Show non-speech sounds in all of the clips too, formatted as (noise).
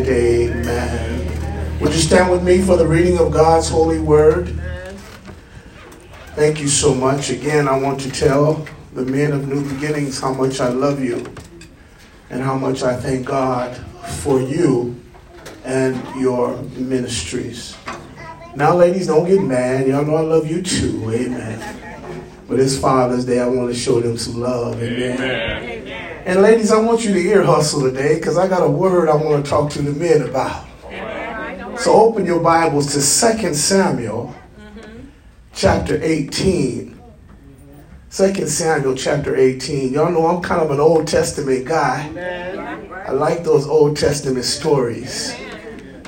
and amen. Would you stand with me for the reading of God's holy word? Thank you so much. Again, I want to tell the men of New Beginnings how much I love you and how much I thank God for you and your ministries. Now, ladies, don't get mad. Y'all know I love you too. Amen. But it's Father's Day. I want to show them some love. Amen. Amen. And ladies, I want you to ear hustle today because I got a word I want to talk to the men about. So open your Bibles to 2 Samuel chapter 18. 2 Samuel chapter 18. Y'all know I'm kind of an Old Testament guy. I like those Old Testament stories.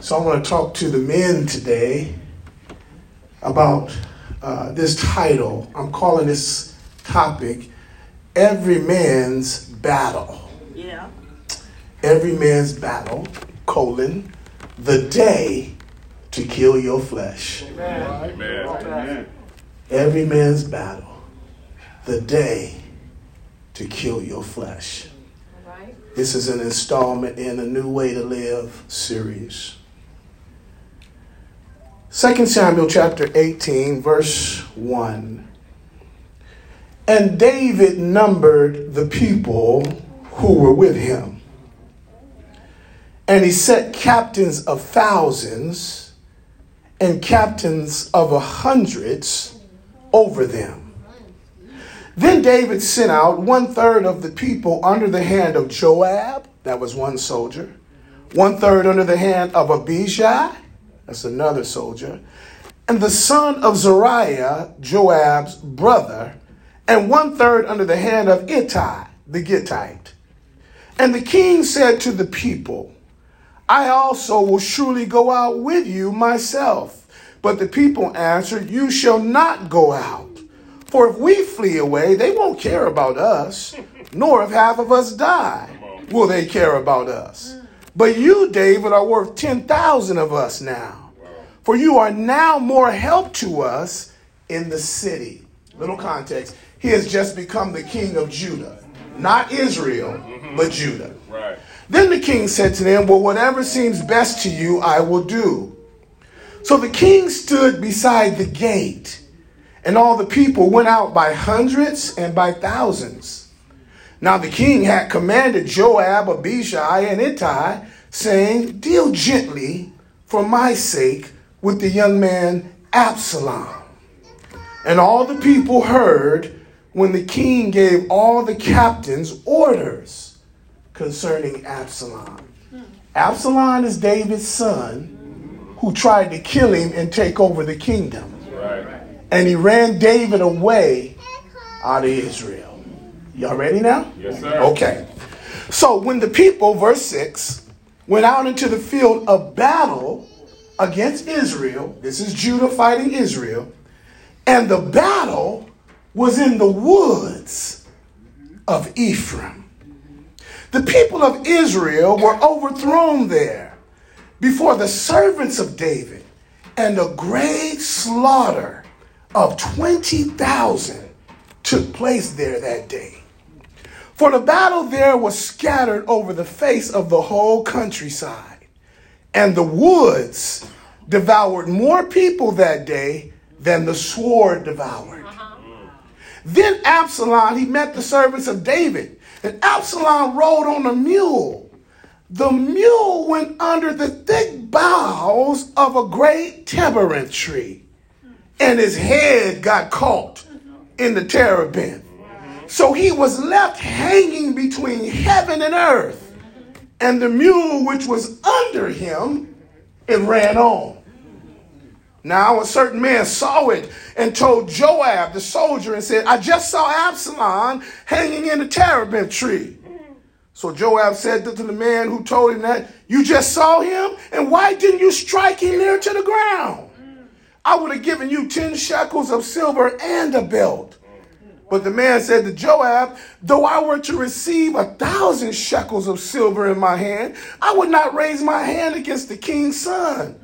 So I want to talk to the men today about uh, this title. I'm calling this topic Every Man's Battle. Yeah. Every Man's Battle, colon, the day to kill your flesh. Amen. Amen. Every man's battle, the day to kill your flesh. This is an installment in a New Way to Live series. 2 Samuel chapter 18, verse 1. And David numbered the people who were with him. And he set captains of thousands and captains of hundreds over them. Then David sent out one third of the people under the hand of Joab, that was one soldier, one third under the hand of Abishai, that's another soldier, and the son of Zeruiah, Joab's brother, and one third under the hand of Ittai, the Gittite. And the king said to the people, I also will surely go out with you myself. But the people answered, You shall not go out. For if we flee away, they won't care about us, nor if half of us die, will they care about us. But you, David, are worth 10,000 of us now. For you are now more help to us in the city. Little context. He has just become the king of Judah. Not Israel, mm-hmm. but Judah. Right. Then the king said to them, Well, whatever seems best to you, I will do. So the king stood beside the gate, and all the people went out by hundreds and by thousands. Now the king had commanded Joab, Abishai, and Ittai, saying, Deal gently for my sake with the young man Absalom. And all the people heard when the king gave all the captains orders concerning Absalom. Absalom is David's son who tried to kill him and take over the kingdom. Right. And he ran David away out of Israel. Y'all ready now? Yes, sir. Okay. So when the people, verse 6, went out into the field of battle against Israel, this is Judah fighting Israel, and the battle was in the woods of Ephraim. The people of Israel were overthrown there before the servants of David, and a great slaughter of 20,000 took place there that day. For the battle there was scattered over the face of the whole countryside, and the woods devoured more people that day than the sword devoured. Then Absalom, he met the servants of David, and Absalom rode on a mule. The mule went under the thick boughs of a great terebinth tree, and his head got caught in the terebinth. So he was left hanging between heaven and earth, and the mule which was under him, it ran on. Now, a certain man saw it and told Joab, the soldier, and said, I just saw Absalom hanging in the terebinth tree. So Joab said to the man who told him that, You just saw him? And why didn't you strike him near to the ground? I would have given you 10 shekels of silver and a belt. But the man said to Joab, Though I were to receive a thousand shekels of silver in my hand, I would not raise my hand against the king's son.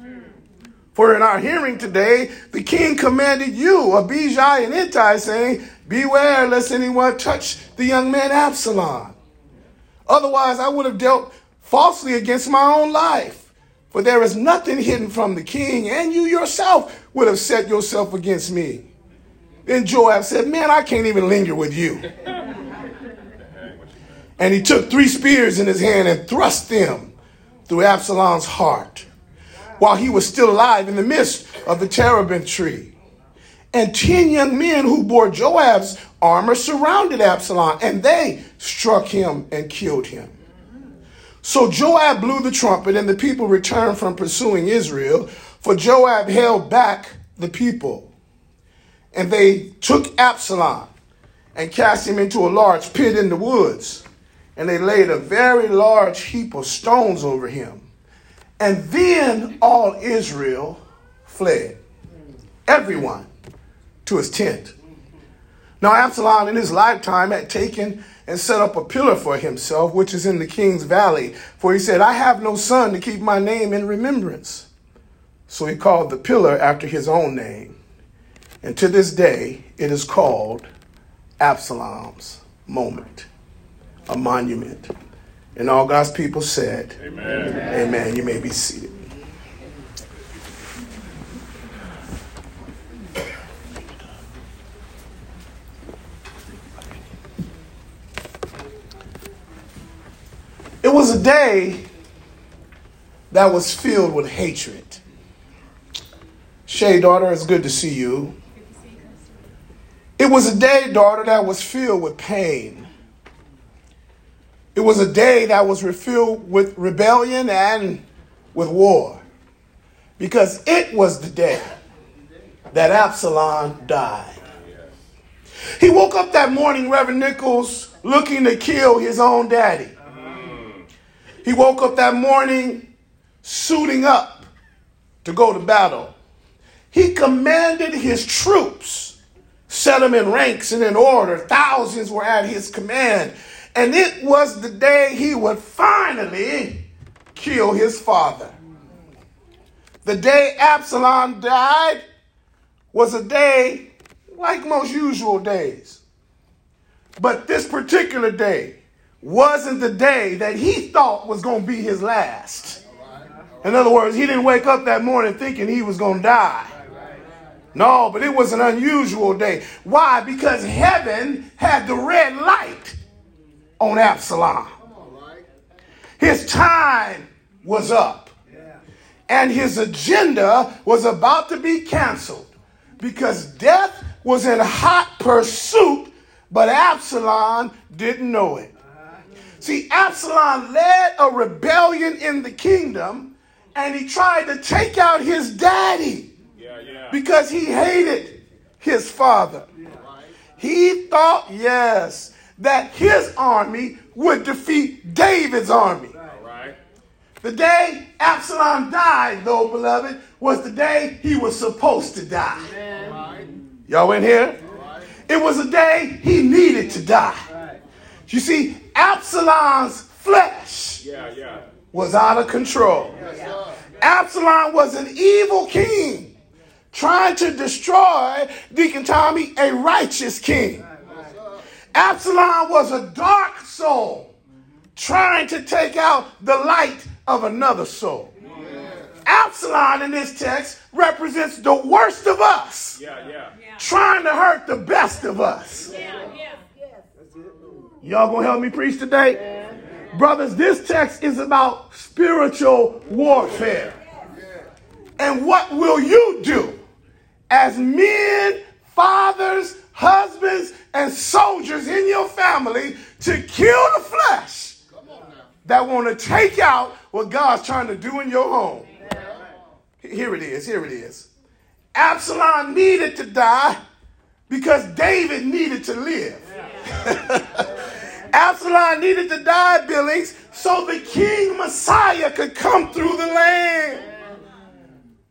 For in our hearing today, the king commanded you, Abishai and Ittai, saying, Beware lest anyone touch the young man Absalom. Otherwise, I would have dealt falsely against my own life. For there is nothing hidden from the king, and you yourself would have set yourself against me. Then Joab said, Man, I can't even linger with you. and he took three spears in his hand and thrust them through Absalom's heart while he was still alive in the midst of the terebinth tree. And ten young men who bore Joab's armor surrounded Absalom, and they struck him and killed him. So Joab blew the trumpet, and the people returned from pursuing Israel, for Joab held back the people. And they took Absalom and cast him into a large pit in the woods, and they laid a very large heap of stones over him. And then all Israel fled, everyone to his tent. Now, Absalom in his lifetime had taken and set up a pillar for himself, which is in the king's valley. For he said, I have no son to keep my name in remembrance. So he called the pillar after his own name. And to this day, it is called Absalom's moment, a monument. And all God's people said, Amen. Amen. You may be seated. It was a day that was filled with hatred. Shay, daughter, it's good to see you. It was a day, daughter, that was filled with pain. It was a day that was filled with rebellion and with war. Because it was the day that Absalom died. He woke up that morning, Reverend Nichols, looking to kill his own daddy. He woke up that morning suiting up to go to battle. He commanded his troops, set them in ranks and in order. Thousands were at his command. And it was the day he would finally kill his father. The day Absalom died was a day like most usual days. But this particular day wasn't the day that he thought was going to be his last. In other words, he didn't wake up that morning thinking he was going to die. No, but it was an unusual day. Why? Because heaven had the red light on Absalom. His time was up. And his agenda was about to be canceled because death was in hot pursuit, but Absalom didn't know it. See, Absalom led a rebellion in the kingdom and he tried to take out his daddy yeah, yeah. because he hated his father. He thought, yes, that his army would defeat David's army. The day Absalom died, though, beloved, was the day he was supposed to die. Y'all in here? It was a day he needed to die. You see, Absalom's flesh yeah, yeah. was out of control. Absalom was an evil king trying to destroy Deacon Tommy, a righteous king. Absalom was a dark soul trying to take out the light of another soul. Absalom in this text represents the worst of us, yeah, yeah. trying to hurt the best of us. Y'all gonna help me preach today? Brothers, this text is about spiritual warfare. And what will you do as men, fathers, husbands, and soldiers in your family to kill the flesh that want to take out what God's trying to do in your home? Here it is. Here it is. Absalom needed to die because David needed to live. (laughs) Absalom needed to die, Billings, so the King Messiah could come through the land.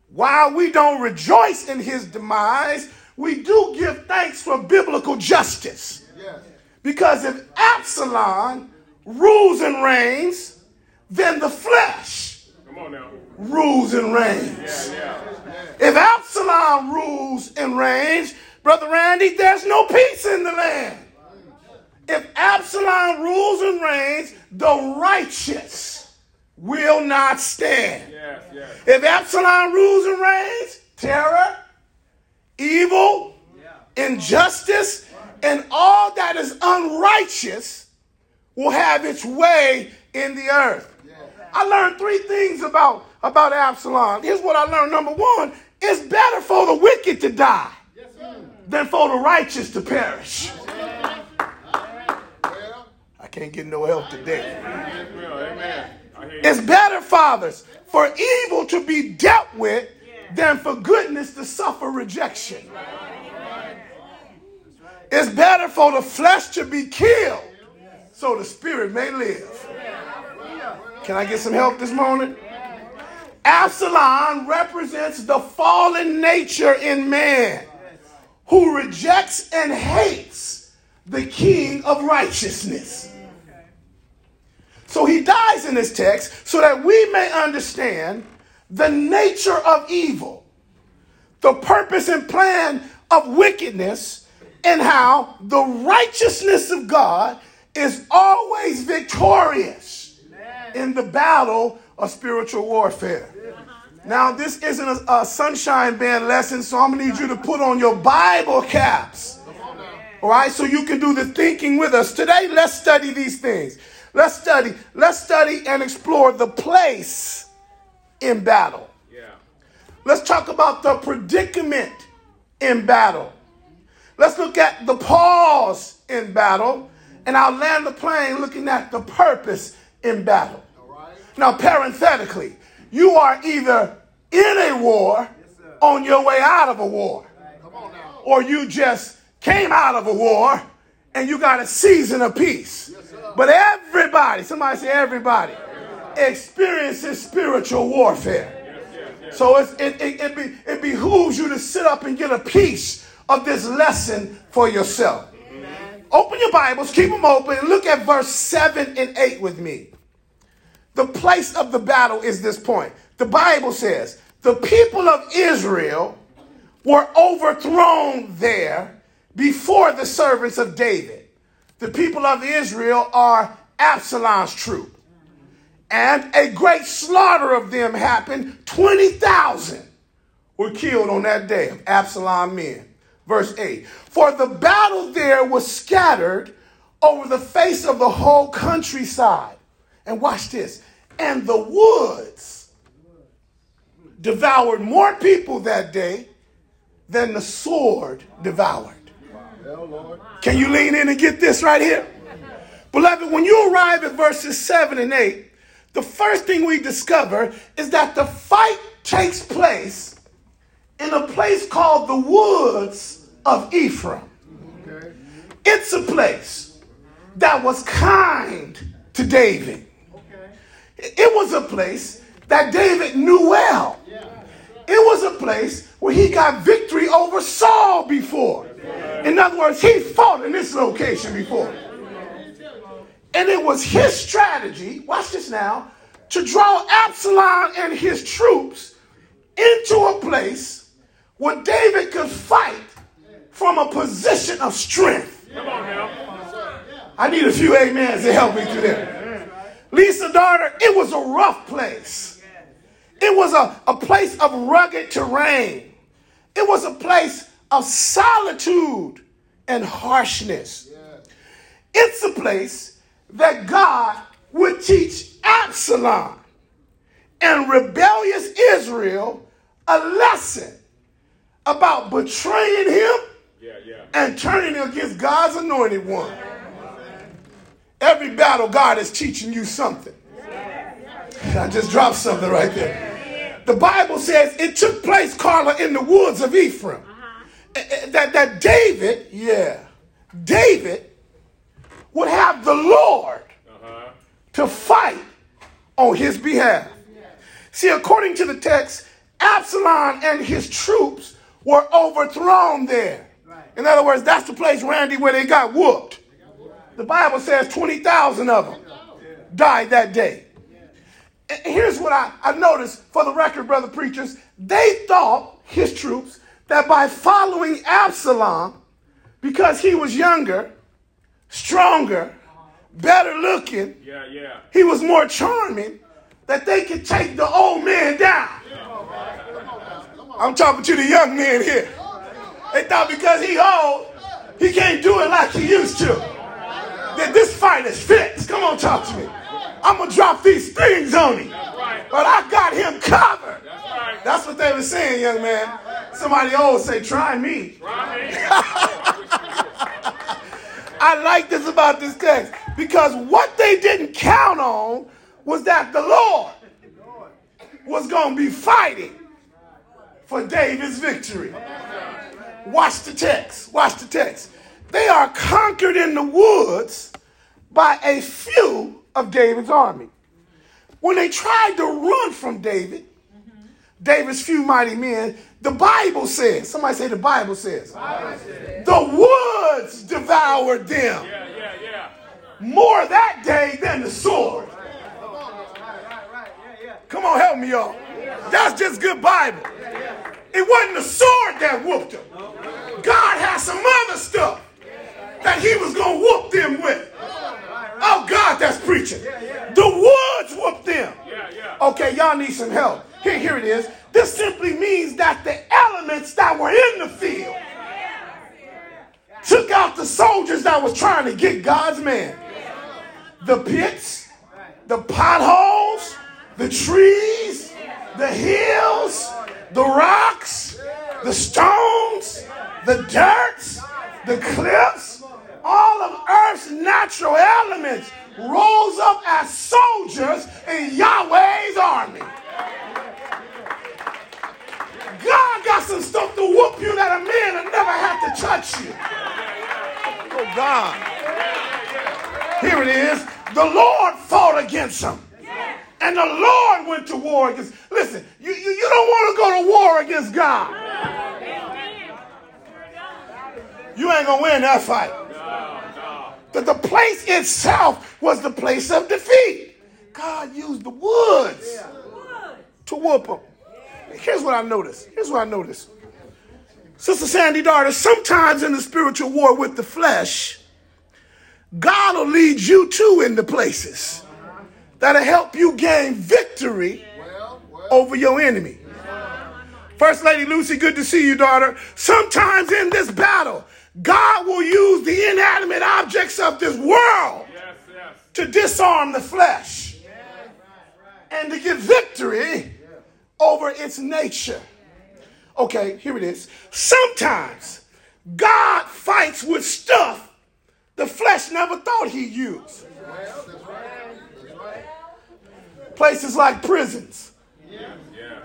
While we don't rejoice in his demise, we do give thanks for biblical justice. Because if Absalom rules and reigns, then the flesh rules and reigns. If Absalom rules and reigns, Brother Randy, there's no peace in the land. If Absalom rules and reigns, the righteous will not stand. Yes, yes. If Absalom rules and reigns, terror, evil, injustice, and all that is unrighteous will have its way in the earth. I learned three things about, about Absalom. Here's what I learned. Number one, it's better for the wicked to die than for the righteous to perish. I can't get no help today. Amen. I hear you. It's better, fathers, for evil to be dealt with than for goodness to suffer rejection. It's better for the flesh to be killed so the spirit may live. Can I get some help this morning? Absalom represents the fallen nature in man who rejects and hates the king of righteousness. So he dies in this text so that we may understand the nature of evil, the purpose and plan of wickedness, and how the righteousness of God is always victorious in the battle of spiritual warfare. Now, this isn't a, a sunshine band lesson, so I'm gonna need you to put on your Bible caps. All right, so you can do the thinking with us. Today, let's study these things. Let's study, let's study and explore the place in battle. Yeah. Let's talk about the predicament in battle. Let's look at the pause in battle, and I'll land the plane looking at the purpose in battle. Now, parenthetically, you are either in a war on your way out of a war, or you just came out of a war and you got a season of peace. But everybody, somebody say everybody, experiences spiritual warfare. So it's, it, it, it, be, it behooves you to sit up and get a piece of this lesson for yourself. Open your Bibles, keep them open, and look at verse 7 and 8 with me. The place of the battle is this point. The Bible says, the people of Israel were overthrown there before the servants of David. The people of Israel are Absalom's troop. And a great slaughter of them happened. 20,000 were killed on that day of Absalom men. Verse 8 For the battle there was scattered over the face of the whole countryside. And watch this. And the woods devoured more people that day than the sword devoured. Can you lean in and get this right here? Beloved, when you arrive at verses 7 and 8, the first thing we discover is that the fight takes place in a place called the woods of Ephraim. It's a place that was kind to David. It was a place that David knew well. It was a place where he got victory over Saul before. In other words, he fought in this location before. And it was his strategy, watch this now, to draw Absalom and his troops into a place where David could fight from a position of strength. Come on now. I need a few amens to help me through there. Lisa, daughter, it was a rough place. It was a, a place of rugged terrain. It was a place of solitude and harshness. It's a place that God would teach Absalom and rebellious Israel a lesson about betraying him Yeah, yeah. and turning against God's anointed one. Every battle, God is teaching you something. I just dropped something right there. The Bible says it took place, Carla, in the woods of Ephraim. Eh, eh, That, that David, yeah, David would have the Lord Uh-huh. to fight on his behalf. See, according to the text, Absalom and his troops were overthrown there. In other words, that's the place, Randy, where they got whooped. The Bible says 20,000 of them died that day. And here's what I, I noticed for the record, brother preachers. They thought, his troops, that by following Absalom, because he was younger, stronger, better looking, Yeah, yeah. he was more charming, that they could take the old man down. I'm talking to the young men here. They thought because he old, he can't do it like he used to. That this fight is fixed. Come on, talk to me. I'm gonna drop these things on him. But I got him covered. That's what they were saying, young man. Somebody old say, try me. I (laughs) like this about this text because what they didn't count on was that the Lord was going to be fighting for David's victory. Watch the text. Watch the text. They are conquered in the woods by a few of David's army. When they tried to run from David, David's few mighty men, the Bible says, somebody say the Bible says, Bible says. the woods devoured them. Yeah, yeah, yeah. More that day than the sword. Come on, help me, y'all. That's just good Bible. It wasn't the sword that whooped them. God had some other stuff that he was going to whoop them with. Oh, God, that's preaching. The woods whooped them. Okay, y'all need some help. Here, here it is. This simply means that the elements that were in the field took out the soldiers that was trying to get God's man. The pits, the potholes, the trees, the hills, the rocks, the stones, the dirt, the cliffs, all of earth's natural elements rose up as soldiers in Yahweh's army. God got some stuff to whoop you that a man will never have to touch you. Oh, God. Here it is. The Lord fought against them. And the Lord went to war against. Listen, you, you, you don't want to go to war against God. You ain't going to win that fight. That the place itself was the place of defeat. God used the woods to whoop them. Here's what I noticed. Here's what I noticed. Sister Sandy daughter, sometimes in the spiritual war with the flesh, God will lead you too into places that'll help you gain victory over your enemy. First Lady Lucy, good to see you, daughter. Sometimes in this battle, God will use the inanimate objects of this world Yes, yes. to disarm the flesh and to give victory over its nature. Okay, here it is. Sometimes God fights with stuff the flesh never thought he used. Places like prisons.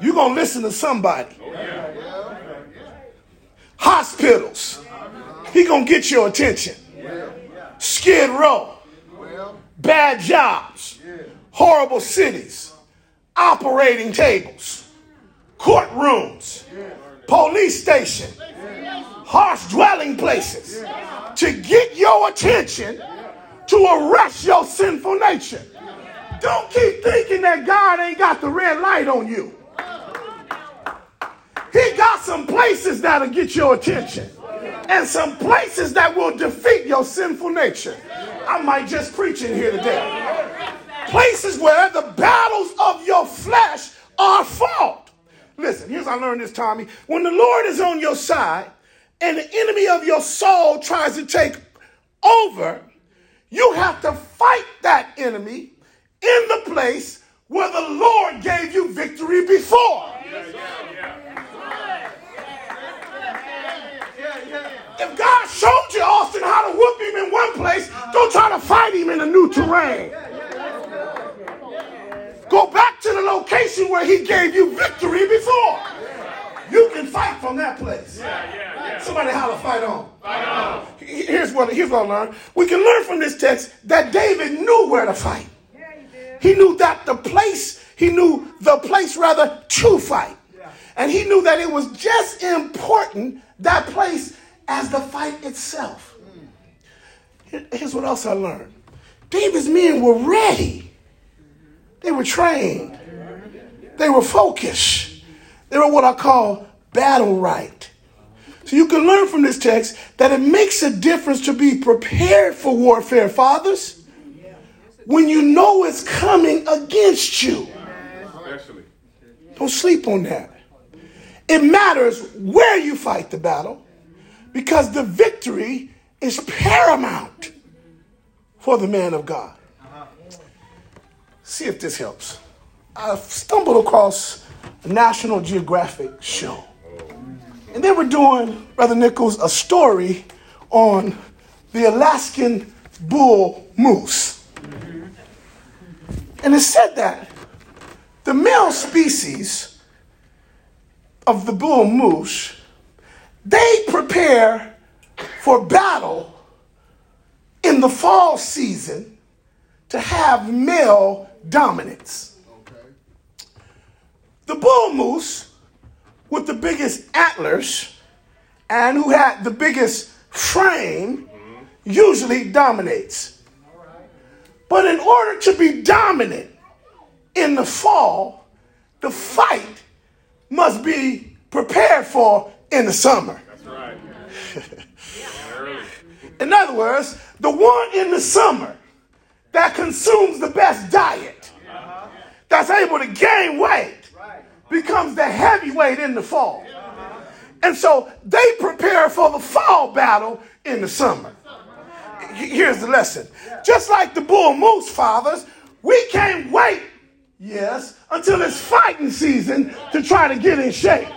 You're going to listen to somebody. Hospitals. He going to get your attention. Skid Row. Bad jobs. Horrible cities. Operating tables. Courtrooms. Police station. Harsh dwelling places. To get your attention to arrest your sinful nature. Don't keep thinking that God ain't got the red light on you. He got some places that'll get your attention and some places that will defeat your sinful nature. I might just preach in here today. Places where the battles of your flesh are fought. Listen, here's how I learned this, Tommy. When the Lord is on your side and the enemy of your soul tries to take over, you have to fight that enemy in the place where the Lord gave you victory before. If God showed you, Austin, how to whoop him in one place, don't try to fight him in a new terrain. Go back to the location where he gave you victory before. You can fight from that place. Somebody holler, fight on. Here's what, here's what I learned. We can learn from this text that David knew where to fight. He knew that the place, he knew the place rather to fight. And he knew that it was just important, that place, as the fight itself. Mm. Here's what else I learned David's men were ready, they were trained, they were focused, they were what I call battle right. So you can learn from this text that it makes a difference to be prepared for warfare, fathers, when you know it's coming against you. Don't sleep on that. It matters where you fight the battle because the victory is paramount for the man of God. See if this helps. I stumbled across a National Geographic show. And they were doing, Brother Nichols, a story on the Alaskan bull moose. And it said that the male species of the bull moose, they prepare for battle in the fall season to have male dominance. The bull moose with the biggest antlers and who had the biggest frame mm-hmm. usually dominates. But in order to be dominant in the fall, the fight must be prepared for in the summer. That's right. (laughs) In other words, the one in the summer that consumes the best diet, that's able to gain weight, becomes the heavyweight in the fall. And so they prepare for the fall battle in the summer. Here's the lesson. Just like the bull moose fathers, we can't wait, yes, until it's fighting season to try to get in shape.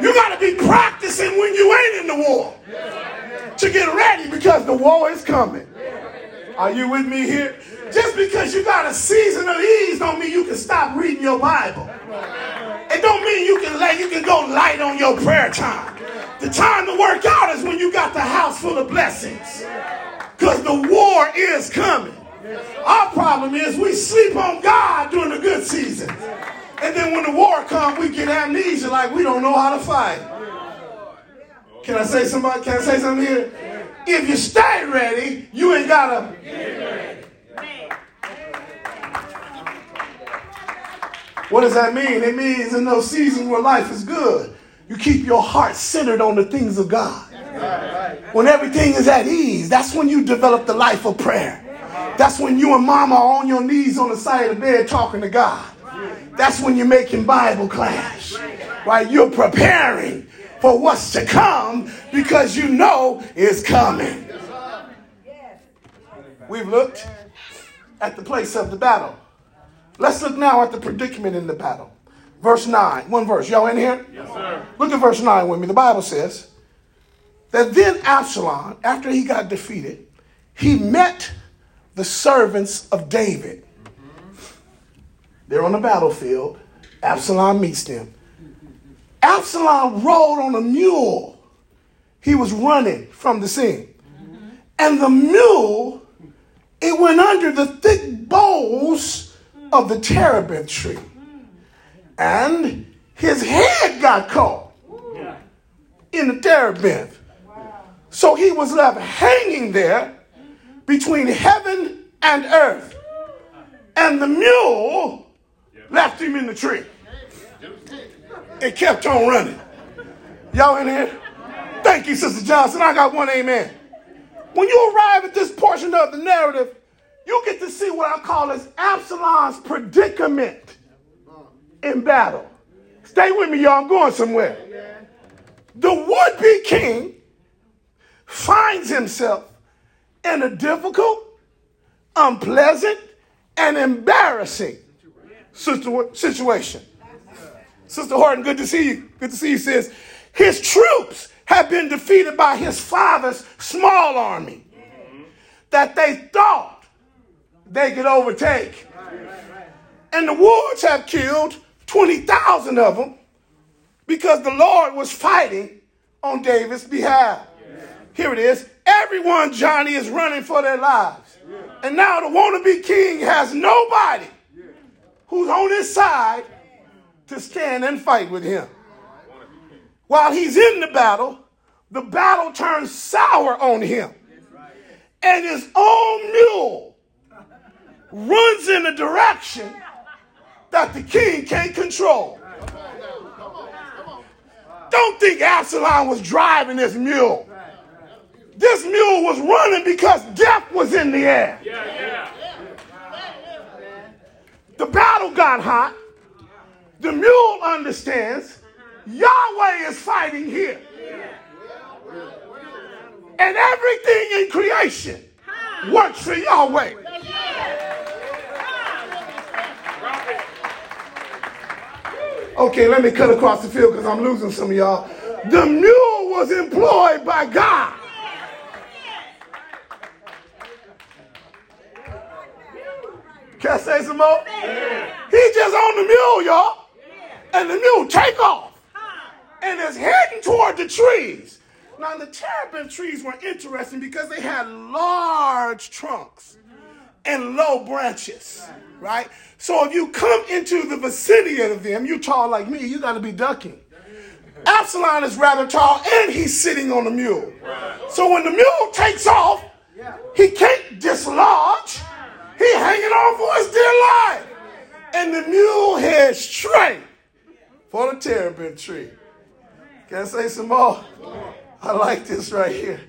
You got to be practicing when you ain't in the war to get ready because the war is coming. Are you with me here? Just because you got a season of ease don't mean you can stop reading your Bible. It don't mean you can lay, you can go light on your prayer time. The time to work out is when you got the house full of blessings. Because the war is coming. Our problem is we sleep on God during the good season. And then when the war comes, we get amnesia like we don't know how to fight. Can I say somebody? Can I say something here? If you stay ready, you ain't gotta. What does that mean? It means in those seasons where life is good, you keep your heart centered on the things of God. When everything is at ease, that's when you develop the life of prayer. That's when you and mama are on your knees on the side of the bed talking to God. That's when you're making Bible class. Right? You're preparing for what's to come because you know it's coming. We've looked at the place of the battle. Let's look now at the predicament in the battle. Verse 9. One verse. Y'all in here? Yes, sir. Look at verse 9 with me. The Bible says that then Absalom, after he got defeated, he met the servants of David. Mm-hmm. They're on the battlefield. Absalom meets them. Absalom rode on a mule. He was running from the scene. And the mule, it went under the thick boughs of the terebinth tree. And his head got caught in the terebinth. So he was left hanging there between heaven and earth. And the mule left him in the tree. It kept on running. Y'all in here? Thank you, Sister Johnson. I got one amen. When you arrive at this portion of the narrative, you get to see what I call as Absalom's predicament in battle. Stay with me, y'all. I'm going somewhere. The would be king finds himself in a difficult, unpleasant, and embarrassing situ- situation. Sister Horton, good to see you. Good to see you, sis. His troops have been defeated by his father's small army that they thought they could overtake. And the Woods have killed 20,000 of them because the Lord was fighting on David's behalf. Here it is. Everyone, Johnny, is running for their lives. And now the wannabe king has nobody who's on his side to stand and fight with him. While he's in the battle, the battle turns sour on him. And his own mule runs in a direction that the king can't control. Don't think Absalom was driving this mule. This mule was running because death was in the air. Yeah. battle got hot, the mule understands Yahweh is fighting here. And everything in creation works for Yahweh. Okay, let me cut across the field because I'm losing some of y'all. The mule was employed by God. Can I say some more? He just on the mule, y'all. And the mule take off. And is heading toward the trees. Now, the terebinth trees were interesting because they had large trunks and low branches, right? So if you come into the vicinity of them, you're tall like me, you got to be ducking. Absalom is rather tall and he's sitting on the mule. So when the mule takes off, he can't dislodge. He hanging on for his dear life. And the mule heads straight for the terebinth tree. Can I say some more? I like this right here.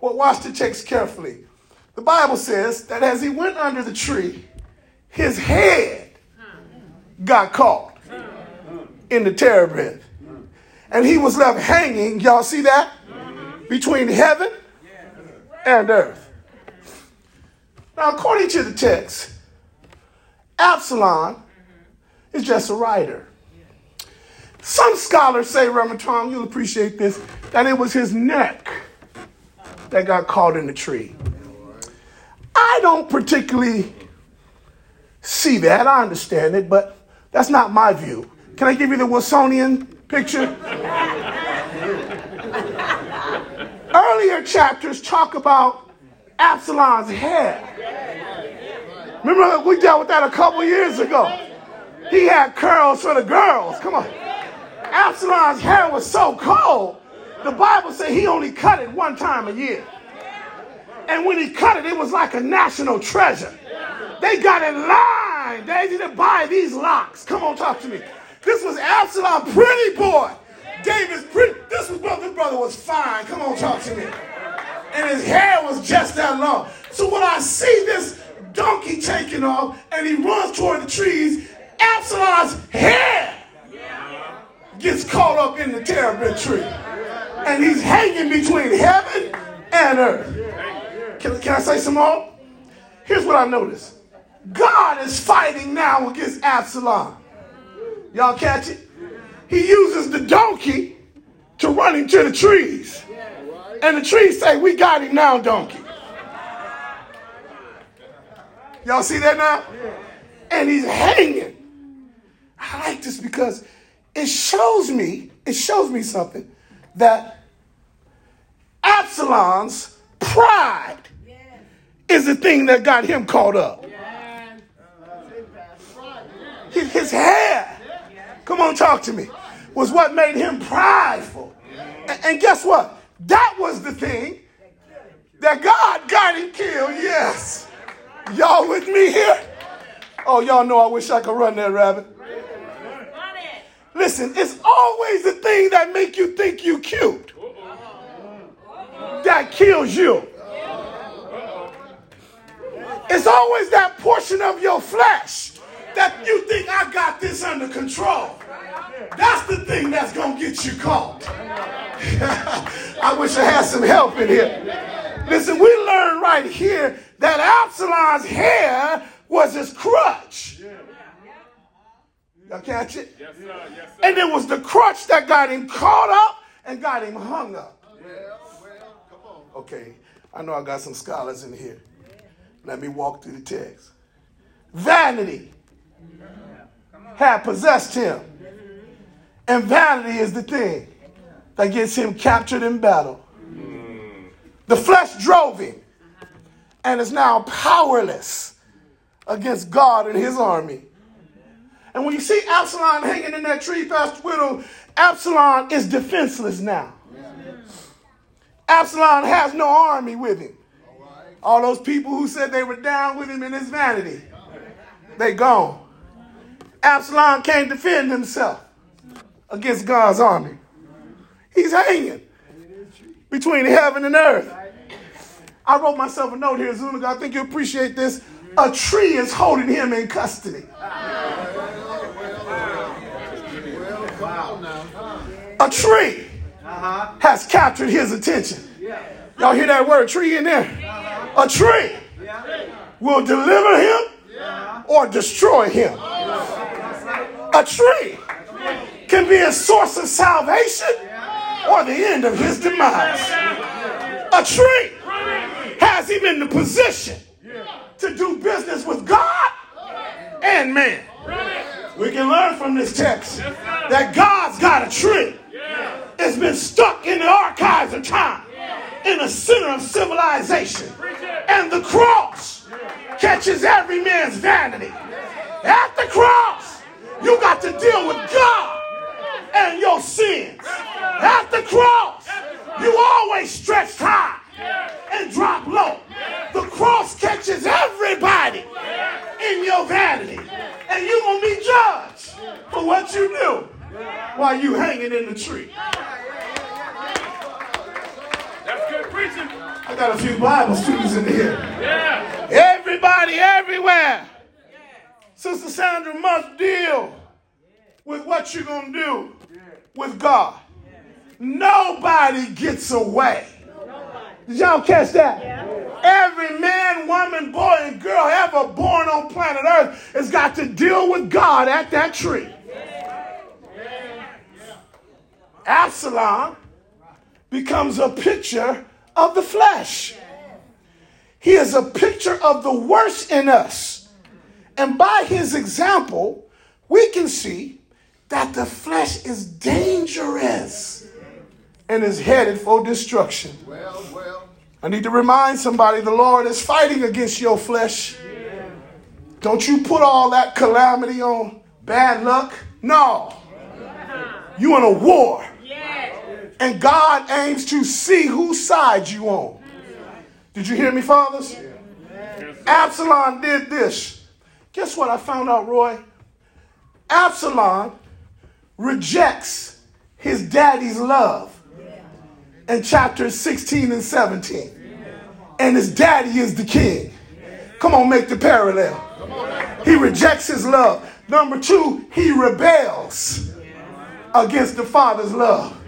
Well, watch the text carefully. The Bible says that as he went under the tree, his head got caught in the terebinth. And he was left hanging, y'all see that? Between heaven and earth. Now, according to the text, Absalom is just a writer. Some scholars say, Reverend Tom, you'll appreciate this, that it was his neck that got caught in the tree. I don't particularly see that. I understand it, but that's not my view. Can I give you the Wilsonian picture? Earlier chapters talk about Absalom's hair. Remember, we dealt with that a couple years ago. He had curls for the girls. Come on. Absalom's hair was so cold, the Bible said he only cut it one time a year. And when he cut it, it was like a national treasure. They got in line. They didn't buy these locks. Come on, talk to me. This was Absalom, pretty boy. David's pretty. This was brother. This brother was fine. Come on, talk to me. And his hair was just that long. So when I see this donkey taking off and he runs toward the trees, Absalom's hair gets caught up in the terebinth tree. And he's hanging between heaven and earth. Can, can I say some more? Here's what I noticed God is fighting now against Absalom. Y'all catch it? He uses the donkey to run him to the trees. And the trees say, We got him now, donkey. Y'all see that now? And he's hanging. I like this because it shows me, it shows me something that Absalom's pride is the thing that got him caught up. His, his hair, come on, talk to me, was what made him prideful. And, and guess what? That was the thing that God got him killed. Yes. Y'all with me here? Oh, y'all know I wish I could run that rabbit. Listen, it's always the thing that make you think you cute that kills you. It's always that portion of your flesh that you think I got this under control. That's the thing that's going to get you caught. (laughs) I wish I had some help in here. Listen, we learn right here that Absalom's hair was his crutch. Y'all catch it? Yes, sir. Yes, sir. And it was the crutch that got him caught up and got him hung up. Okay, I know I got some scholars in here. Let me walk through the text. Vanity had possessed him. And vanity is the thing that gets him captured in battle. Hmm. The flesh drove him and is now powerless against God and his army. And when you see Absalom hanging in that tree, Pastor Whittle, Absalom is defenseless now. Absalom has no army with him. All those people who said they were down with him in his vanity, they gone. Absalom can't defend himself against God's army. He's hanging between heaven and earth. I wrote myself a note here, Zuniga. I think you appreciate this. A tree is holding him in custody. A tree uh-huh. has captured his attention. Y'all hear that word tree in there? A tree will deliver him or destroy him. A tree can be a source of salvation or the end of his demise. A tree has him in the position to do business with God and man. We can learn from this text that God's got a tree. It's been stuck in the archives of time, in the center of civilization. And the cross catches every man's vanity. At the cross, you got to deal with God and your sins. At the cross, you always stretch high and drop low. The cross catches everybody in your vanity. And you're going to be judged for what you do while you hanging in the tree. That's good preaching. I got a few Bible students in here. Yeah. Everybody, everywhere. Sister Sandra must deal with what you're going to do with God. Nobody gets away. Did y'all catch that? Every man, woman, boy, and girl ever born on planet Earth has got to deal with God at that tree. Absalom becomes a picture of the flesh. He is a picture of the worst in us. And by his example, we can see that the flesh is dangerous and is headed for destruction. Well, well. I need to remind somebody the Lord is fighting against your flesh. Don't you put all that calamity on bad luck. No. You in a war. And God aims to see whose side you on. Did you hear me, fathers? Absalom did this. Guess what I found out, Roy? Absalom rejects his daddy's love in chapters 16 and 17. And his daddy is the king. Come on, make the parallel. He rejects his love. Number two, he rebels against the father's love.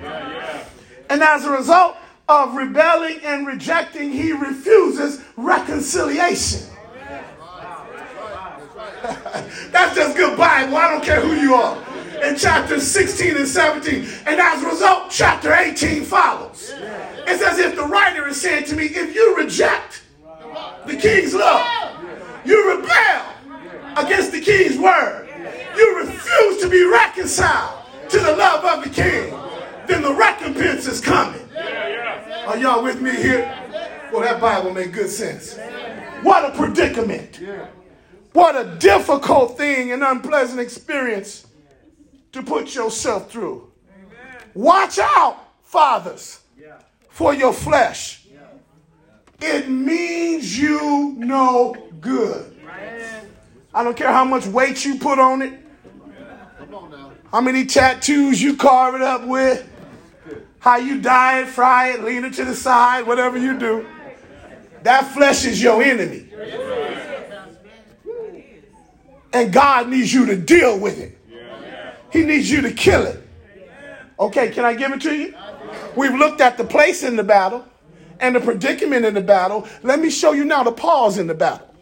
And as a result of rebelling and rejecting, he refuses reconciliation. (laughs) That's just good Bible. I don't care who you are. In chapters 16 and 17. And as a result, chapter 18 follows. It's as if the writer is saying to me, if you reject the king's love, you rebel against the king's word, you refuse to be reconciled to the love of the king, then the recompense is coming. Are y'all with me here? Well, that Bible made good sense. What a predicament. What a difficult thing and unpleasant experience to put yourself through. Watch out, fathers, for your flesh. It means you no good. I don't care how much weight you put on it, Come on now. how many tattoos you carve it up with, how you dye it, fry it, lean it to the side, whatever you do. That flesh is your enemy. And God needs you to deal with it. He needs you to kill it. Okay, can I give it to you? We've looked at the place in the battle and the predicament in the battle. Let me show you now the pause in the battle.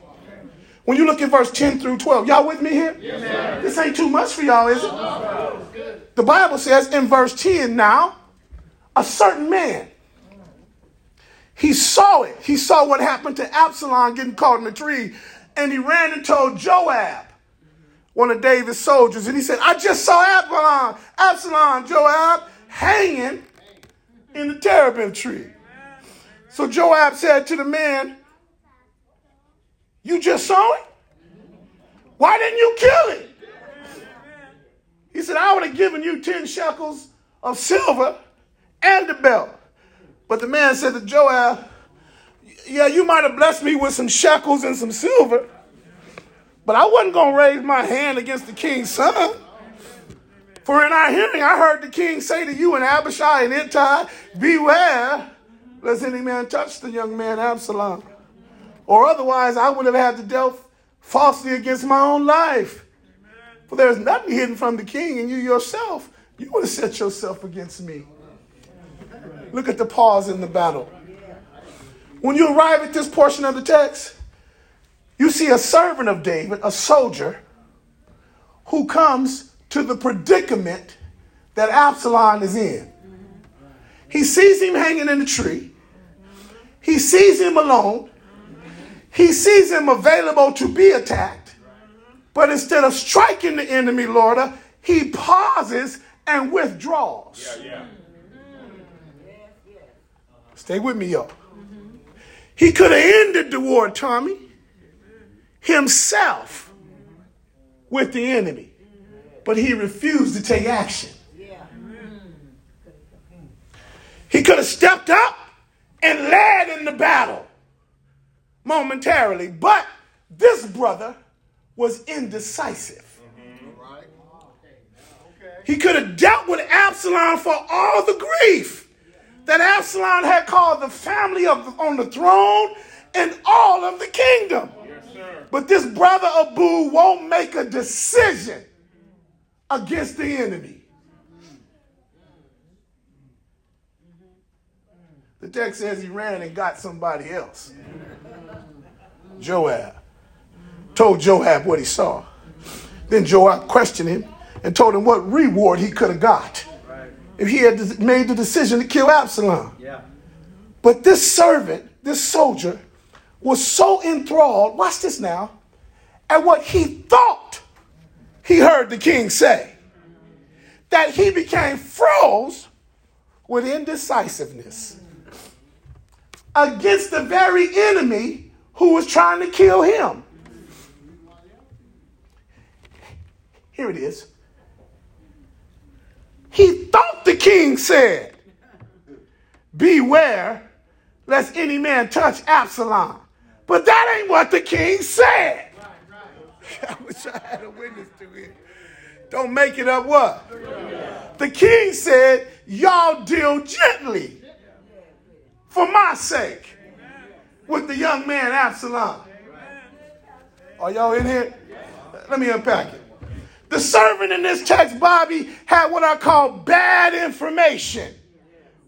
When you look at verse 10 through 12, y'all with me here? This ain't too much for y'all, is it? The Bible says in verse 10 now, a certain man, he saw it. He saw what happened to Absalom getting caught in the tree, and he ran and told Joab, one of David's soldiers, and he said, I just saw Absalom, Absalom, Joab, hanging in the terebinth tree. So Joab said to the man, You just saw it? Why didn't you kill it? He said, I would have given you 10 shekels of silver and the belt. But the man said to Joab, Yeah, you might have blessed me with some shekels and some silver, but I wasn't going to raise my hand against the king's son. For in our hearing, I heard the king say to you and Abishai and Ittai, Beware, lest any man touch the young man Absalom. Or otherwise, I would have had to deal falsely against my own life. For there is nothing hidden from the king, and you yourself You would have set yourself against me. Look at the pause in the battle. When you arrive at this portion of the text, you see a servant of David, a soldier, who comes to the predicament that Absalom is in. He sees him hanging in the tree. He sees him alone. He sees him available to be attacked. But instead of striking the enemy, Lord, he pauses and withdraws. Yeah, yeah. Stay with me, y'all. He could have ended the war, Tommy, himself with the enemy, but he refused to take action. He could have stepped up and led in the battle momentarily, but this brother was indecisive. He could have dealt with Absalom for all the grief that Absalom had called the family of on the throne and all of the kingdom. Yes, sir. But this brother Abu won't make a decision against the enemy. The text says he ran and got somebody else. Joab. Told Joab what he saw. Then Joab questioned him and told him what reward he could have got if he had made the decision to kill Absalom. Yeah. But this servant, this soldier, was so enthralled, watch this now, at what he thought he heard the king say, that he became froze with indecisiveness against the very enemy who was trying to kill him. Here it is. He thought the king said, Beware lest any man touch Absalom. But that ain't what the king said. (laughs) I wish I had a witness to it. Don't make it up what? The king said, Y'all deal gently for my sake with the young man Absalom. Are y'all in here? Let me unpack it. The servant in this text, Bobby, had what I call bad information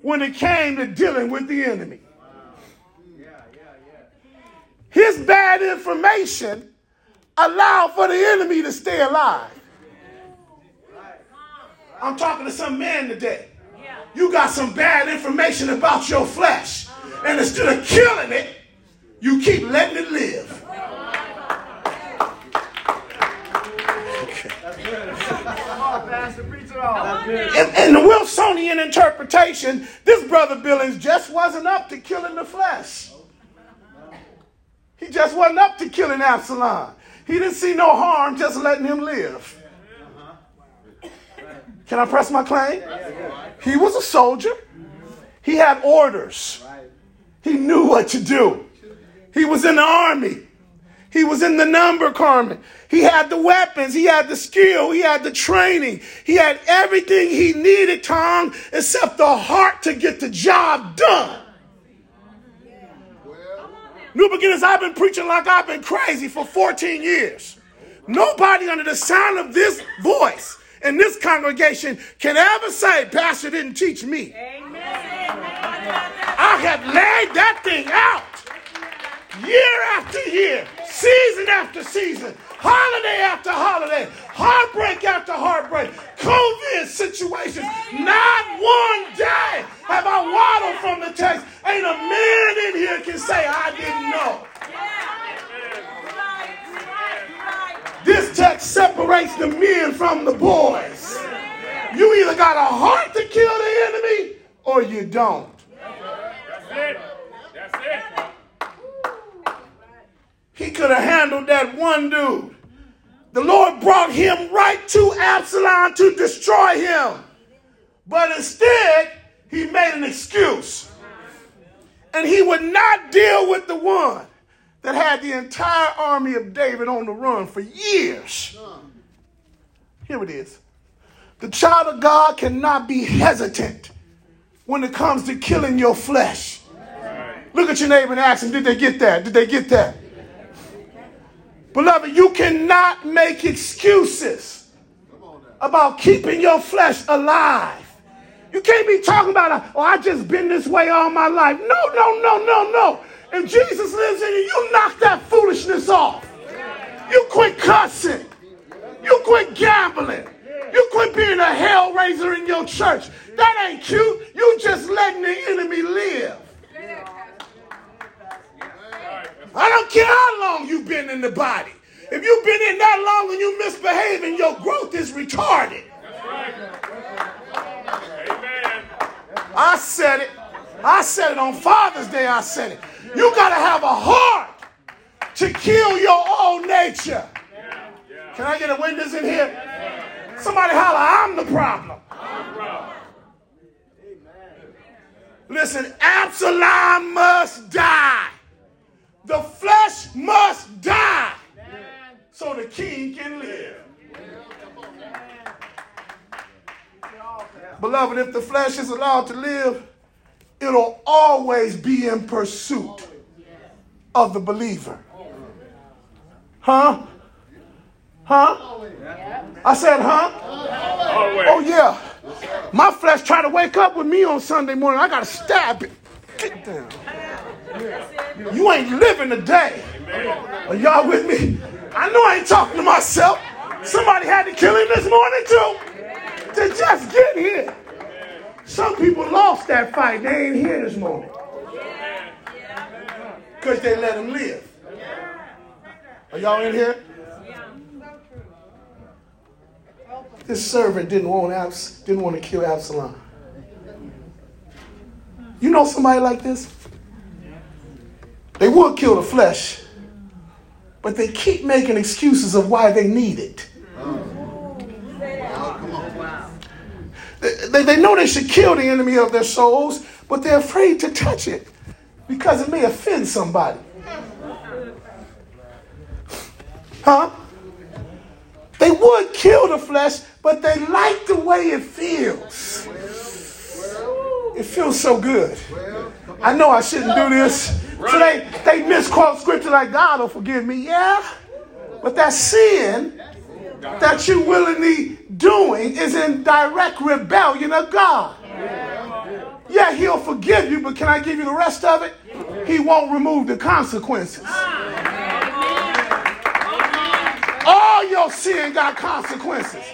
when it came to dealing with the enemy. His bad information allowed for the enemy to stay alive. I'm talking to some man today. You got some bad information about your flesh. And instead of killing it, you keep letting it live. Come on, Pastor, preach it all. That's good. In, in the Wilsonian interpretation, this brother Billings just wasn't up to killing the flesh. He just wasn't up to killing Absalom. He didn't see no harm just letting him live. Can I press my claim? He was a soldier. He had orders. He knew what to do. He was in the army. He was in the number corps. He had the weapons. He had the skill. He had the training. He had everything he needed, Tom, except the heart to get the job done. New beginners, I've been preaching like I've been crazy for 14 years. Nobody under the sound of this voice in this congregation can ever say, Pastor didn't teach me. Amen. I have laid that thing out year after year, season after season, holiday after holiday, heartbreak after heartbreak, COVID situations. Not one day have I waddled from the text. Ain't a man in here can say I didn't know. This text separates the men from the boys. You either got a heart to kill the enemy or you don't. That's it. That's it. He could have handled that one dude. The Lord brought him right to Absalom to destroy him. But instead, he made an excuse. And he would not deal with the one that had the entire army of David on the run for years. Here it is. The child of God cannot be hesitant when it comes to killing your flesh. Look at your neighbor and ask him, did they get that? Did they get that? Beloved, you cannot make excuses about keeping your flesh alive. You can't be talking about, uh, oh, I just been this way all my life. No, no, no, no, no. If Jesus lives in you, you knock that foolishness off. You quit cussing. You quit gambling. You quit being a hell raiser in your church. That ain't cute. You just letting the enemy live. I don't care how long you've been in the body. If you've been in that long and you misbehaving, your growth is retarded. Amen. I said it. I said it on Father's Day. I said it. You got to have a heart to kill your old nature. Can I get a witness in here? Somebody holler, I'm the problem. Listen, Absalom must die. The flesh must die so the king can live. Beloved, if the flesh is allowed to live, it'll always be in pursuit of the believer. Huh? Huh? I said, huh? Oh, yeah. My flesh tried to wake up with me on Sunday morning. I got to stab it. Get down. You ain't living today. Are y'all with me? I know I ain't talking to myself. Somebody had to kill him this morning, too. To just get here. Some people lost that fight. They ain't here this morning. Because they let him live. Are y'all in here? This servant didn't want Abs- didn't want to kill Absalom. You know somebody like this? They would kill the flesh, but they keep making excuses of why they need it. They, they, know they should kill the enemy of their souls, but they're afraid to touch it because it may offend somebody. Huh? They would kill the flesh, but they like the way it feels. It feels so good. I know I shouldn't do this. So they, they misquote scripture like God will forgive me. Yeah. But that sin that you willingly doing is in direct rebellion of God. Yeah, he'll forgive you, but can I give you the rest of it? He won't remove the consequences. All your sin got consequences.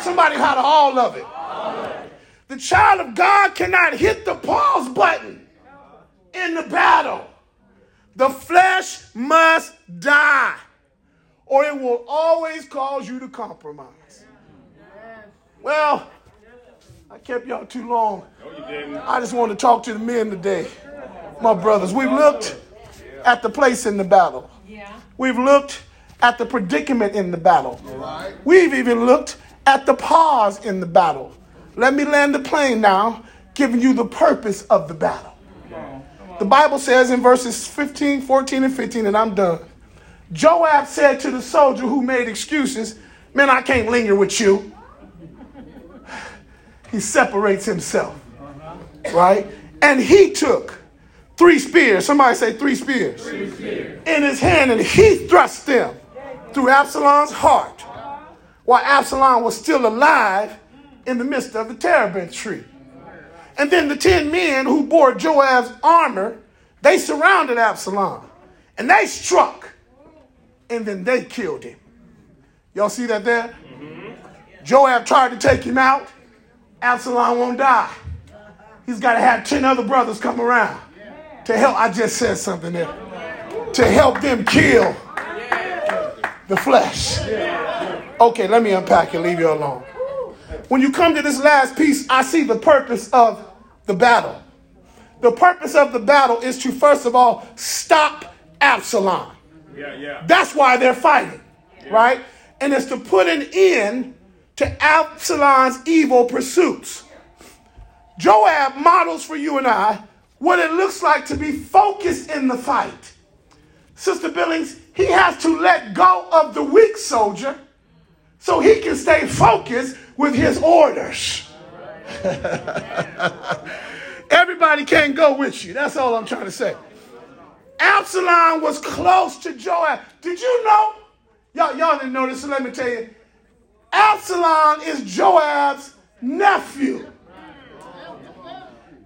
Somebody had all of it. The child of God cannot hit the pause button in the battle. The flesh must die, or it will always cause you to compromise. Well, I kept y'all too long. No. I just want to talk to the men today. My brothers, we've looked at the place in the battle. We've looked at the predicament in the battle. We've even looked at the pause in the battle. Let me land the plane now, giving you the purpose of the battle. The Bible says in verses 15, 14, and 15, and I'm done. Joab said to the soldier who made excuses, Man, I can't linger with you. He separates himself, right? And he took three spears. Somebody say three spears. In his hand, and he thrust them through Absalom's heart while Absalom was still alive in the midst of the terebinth tree. And then the 10 men who bore Joab's armor, they surrounded Absalom and they struck and then they killed him. Y'all see that there? Mm-hmm. Joab tried to take him out. Absalom won't die. He's got to have 10 other brothers come around to help. I just said something there. To help them kill the flesh. Okay, let me unpack and leave you alone. When you come to this last piece, I see the purpose of the battle. The purpose of the battle is to, first of all, stop Absalom. Yeah, yeah. That's why they're fighting, right? And it's to put an end to Absalom's evil pursuits. Joab models for you and I what it looks like to be focused in the fight. Sister Billings, he has to let go of the weak soldier so he can stay focused with his orders. (laughs) Everybody can't go with you. That's all I'm trying to say. Absalom was close to Joab. Did you know? Y'all, y'all didn't know this, so let me tell you. Absalom is Joab's nephew.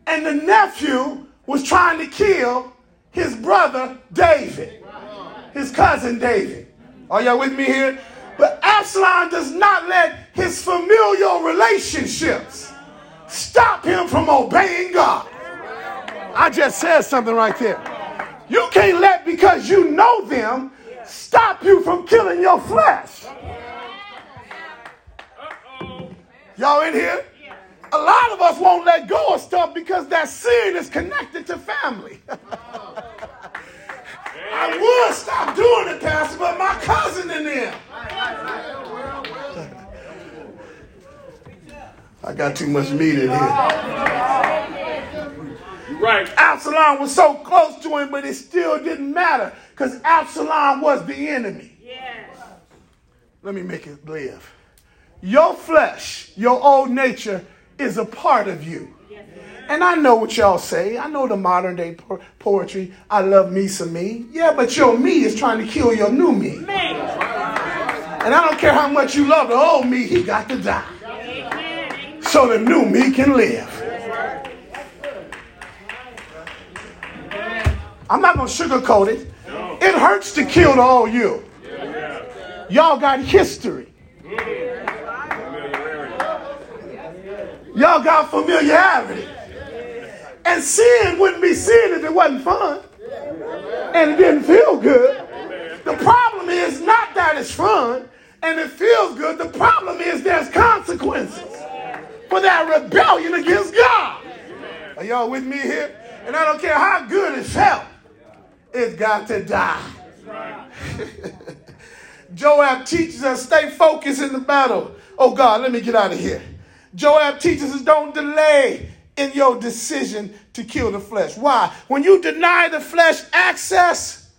And the nephew was trying to kill his brother David, his cousin David. Are y'all with me here? But Absalom does not let his familial relationships stop him from obeying God. I just said something right there. You can't let because you know them stop you from killing your flesh. Y'all in here? A lot of us won't let go of stuff because that sin is connected to family. (laughs) I would stop doing it, Pastor, but my cousin in there. I got too much meat in here. Right. Absalom was so close to him, but it still didn't matter because Absalom was the enemy. Let me make it live. Your flesh, your old nature, is a part of you. And I know what y'all say. I know the modern day po- poetry. I love me some me. Yeah, but your me is trying to kill your new me. And I don't care how much you love the old me, he got to die. So the new me can live. I'm not going to sugarcoat it. It hurts to kill the old you. Y'all got history. Y'all got familiarity. And sin wouldn't be sin if it wasn't fun. And it didn't feel good. The problem is not that it's fun and it feels good. The problem is there's consequences for that rebellion against God. Are y'all with me here? And I don't care how good it felt, it's got to die. (laughs) Joab teaches us stay focused in the battle. Oh God, let me get out of here. Joab teaches us don't delay in your decision to kill the flesh. Why? When you deny the flesh access,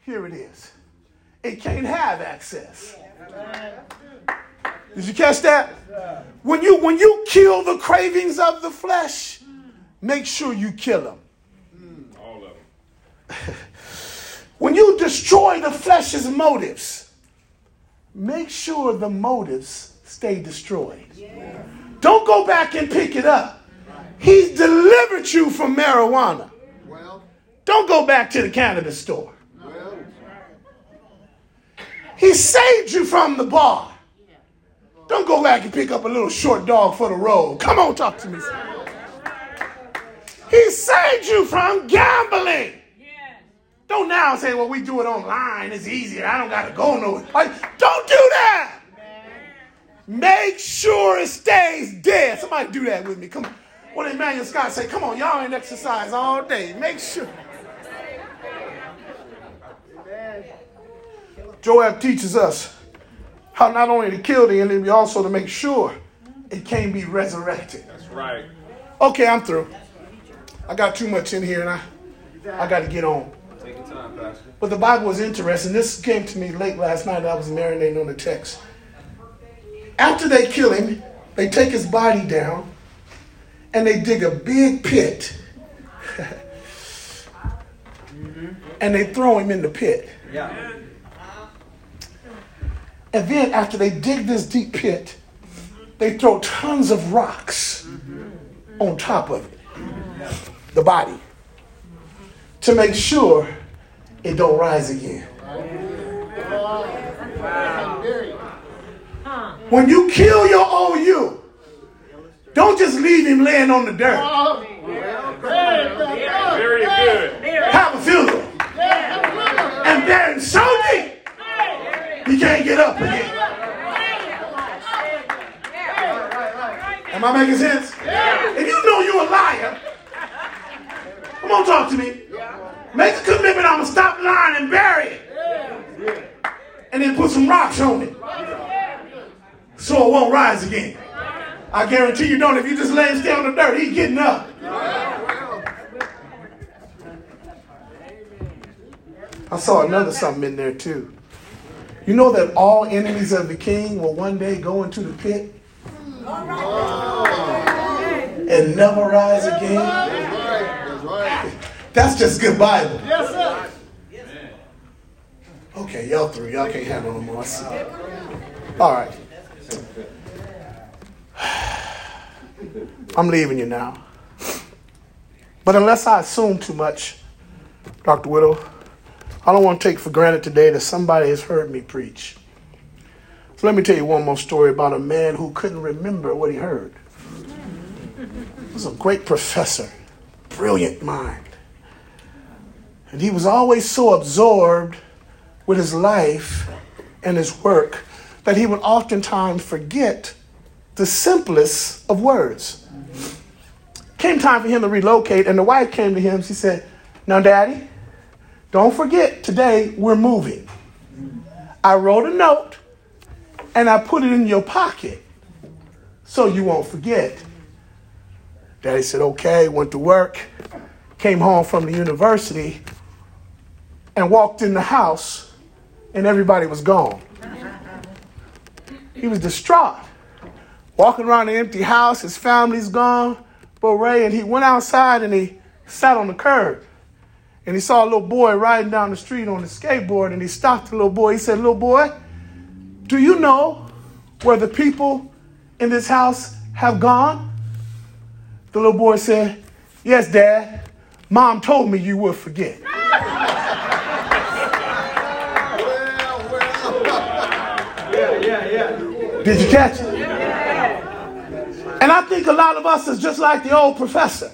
here it is. It can't have access. Did you catch that? When you when you kill the cravings of the flesh, make sure you kill them. All of them. (laughs) When you destroy the flesh's motives, make sure the motives stay destroyed. Don't go back and pick it up. He's delivered you from marijuana. Well, Don't go back to the cannabis store. well, He saved you from the bar. Don't go back and pick up a little short dog for the road. Come on, talk to me. He saved you from gambling. Don't now say, well, we do it online. It's easier. I don't got to go nowhere. Like, don't do that. Make sure it stays dead. Somebody do that with me. Come on. What did Emmanuel Scott say? Come on, y'all ain't exercise all day. Make sure. Joab teaches us how not only to kill the enemy, but also to make sure it can't be resurrected. That's right. Okay, I'm through. I got too much in here and I, I got to get on. Take your time, Pastor. But the Bible was interesting. This came to me late last night. I was marinating on the text. After they kill him, they take his body down and they dig a big pit. (laughs) Mm-hmm. and they throw him in the pit. Yeah. And then after they dig this deep pit, they throw tons of rocks on top of it, the body, to make sure it don't rise again. When you kill your old you, don't just leave him laying on the dirt. Have a funeral. And bury him so deep, he can't get up again. Am I making sense? If you know you're a liar, come on, talk to me. Make a commitment. I'm gonna stop lying and bury it, and then put some rocks on it, so it won't rise again. I guarantee you don't. If you just lay him stay on the dirt, he's getting up. I saw another something in there too. You know that all enemies of the king will one day go into the pit and never rise again. That's right. That's right. That's just good Bible. Yes, sir. Okay, y'all through. Y'all can't handle no more. All right. I'm leaving you now. But unless I assume too much, Dr. Whittle, I don't want to take for granted today that somebody has heard me preach. So let me tell you one more story about a man who couldn't remember what he heard. He was a great professor, brilliant mind. And he was always so absorbed with his life and his work that he would oftentimes forget the simplest of words. Came time for him to relocate, and the wife came to him. She said, Now, Daddy, don't forget today we're moving. I wrote a note and I put it in your pocket so you won't forget. Daddy said, Okay, went to work, came home from the university, and walked in the house, and everybody was gone. He was distraught. Walking around the empty house, his family's gone. But Ray, and he went outside and he sat on the curb. And he saw a little boy riding down the street on a skateboard, and he stopped the little boy. He said, Little boy, do you know where the people in this house have gone? The little boy said, Yes, Dad. Mom told me you would forget. (laughs) Did you catch it? And I think a lot of us is just like the old professor.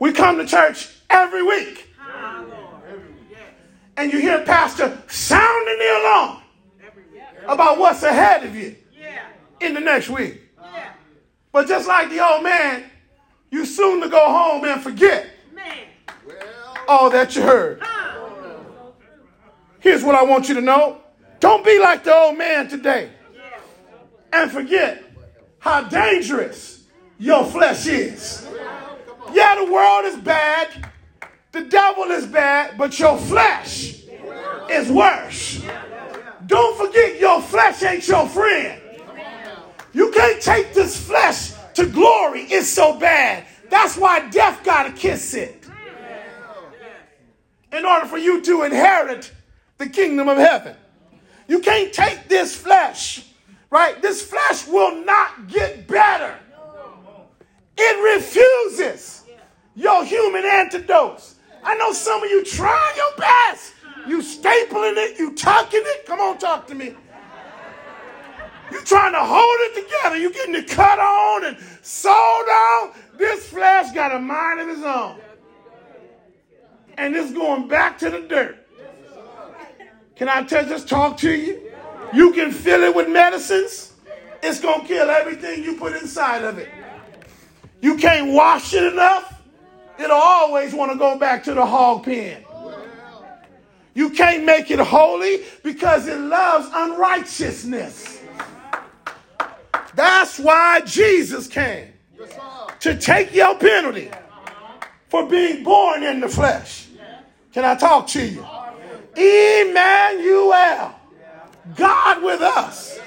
We come to church every week. And you hear pastor sounding the alarm about what's ahead of you in the next week. But just like the old man, you soon to go home and forget all that you heard. Here's what I want you to know. Don't be like the old man today and forget how dangerous your flesh is. Yeah, the world is bad, the devil is bad, but your flesh is worse. Don't forget your flesh ain't your friend. You can't take this flesh to glory. It's so bad. That's why death got to kiss it. In order for you to inherit the kingdom of heaven. You can't take this flesh, right? This flesh will not get better. It refuses your human antidotes. I know some of you trying your best. You stapling it, you tucking it. Come on, talk to me. You trying to hold it together. You getting it cut on and sewed on. This flesh got a mind of its own. And it's going back to the dirt. Can I tell, just talk to you? You can fill it with medicines. It's going to kill everything you put inside of it. You can't wash it enough. It'll always want to go back to the hog pen. You can't make it holy because it loves unrighteousness. That's why Jesus came to take your penalty for being born in the flesh. Can I talk to you? Emmanuel, God with us,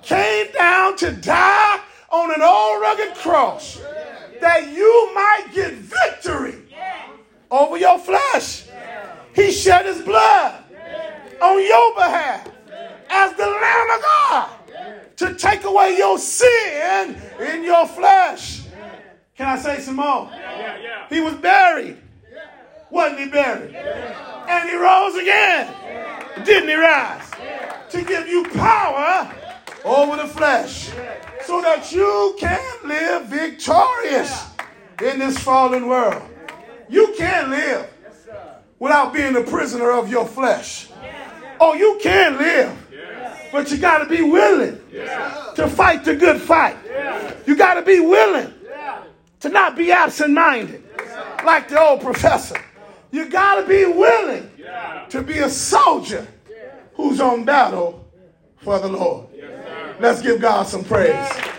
came down to die on an old rugged cross that you might get victory over your flesh. He shed his blood on your behalf as the Lamb of God to take away your sin in your flesh. Can I say some more? He was buried. Wasn't he buried? And he rose again. Didn't he rise? To give you power over the flesh so that you can live victorious in this fallen world. You can't live without being a prisoner of your flesh. Oh, you can live, but you got to be willing to fight the good fight. You got to be willing to not be absent minded like the old professor. You got to be willing to be a soldier who's on battle for the Lord. Let's give God some praise.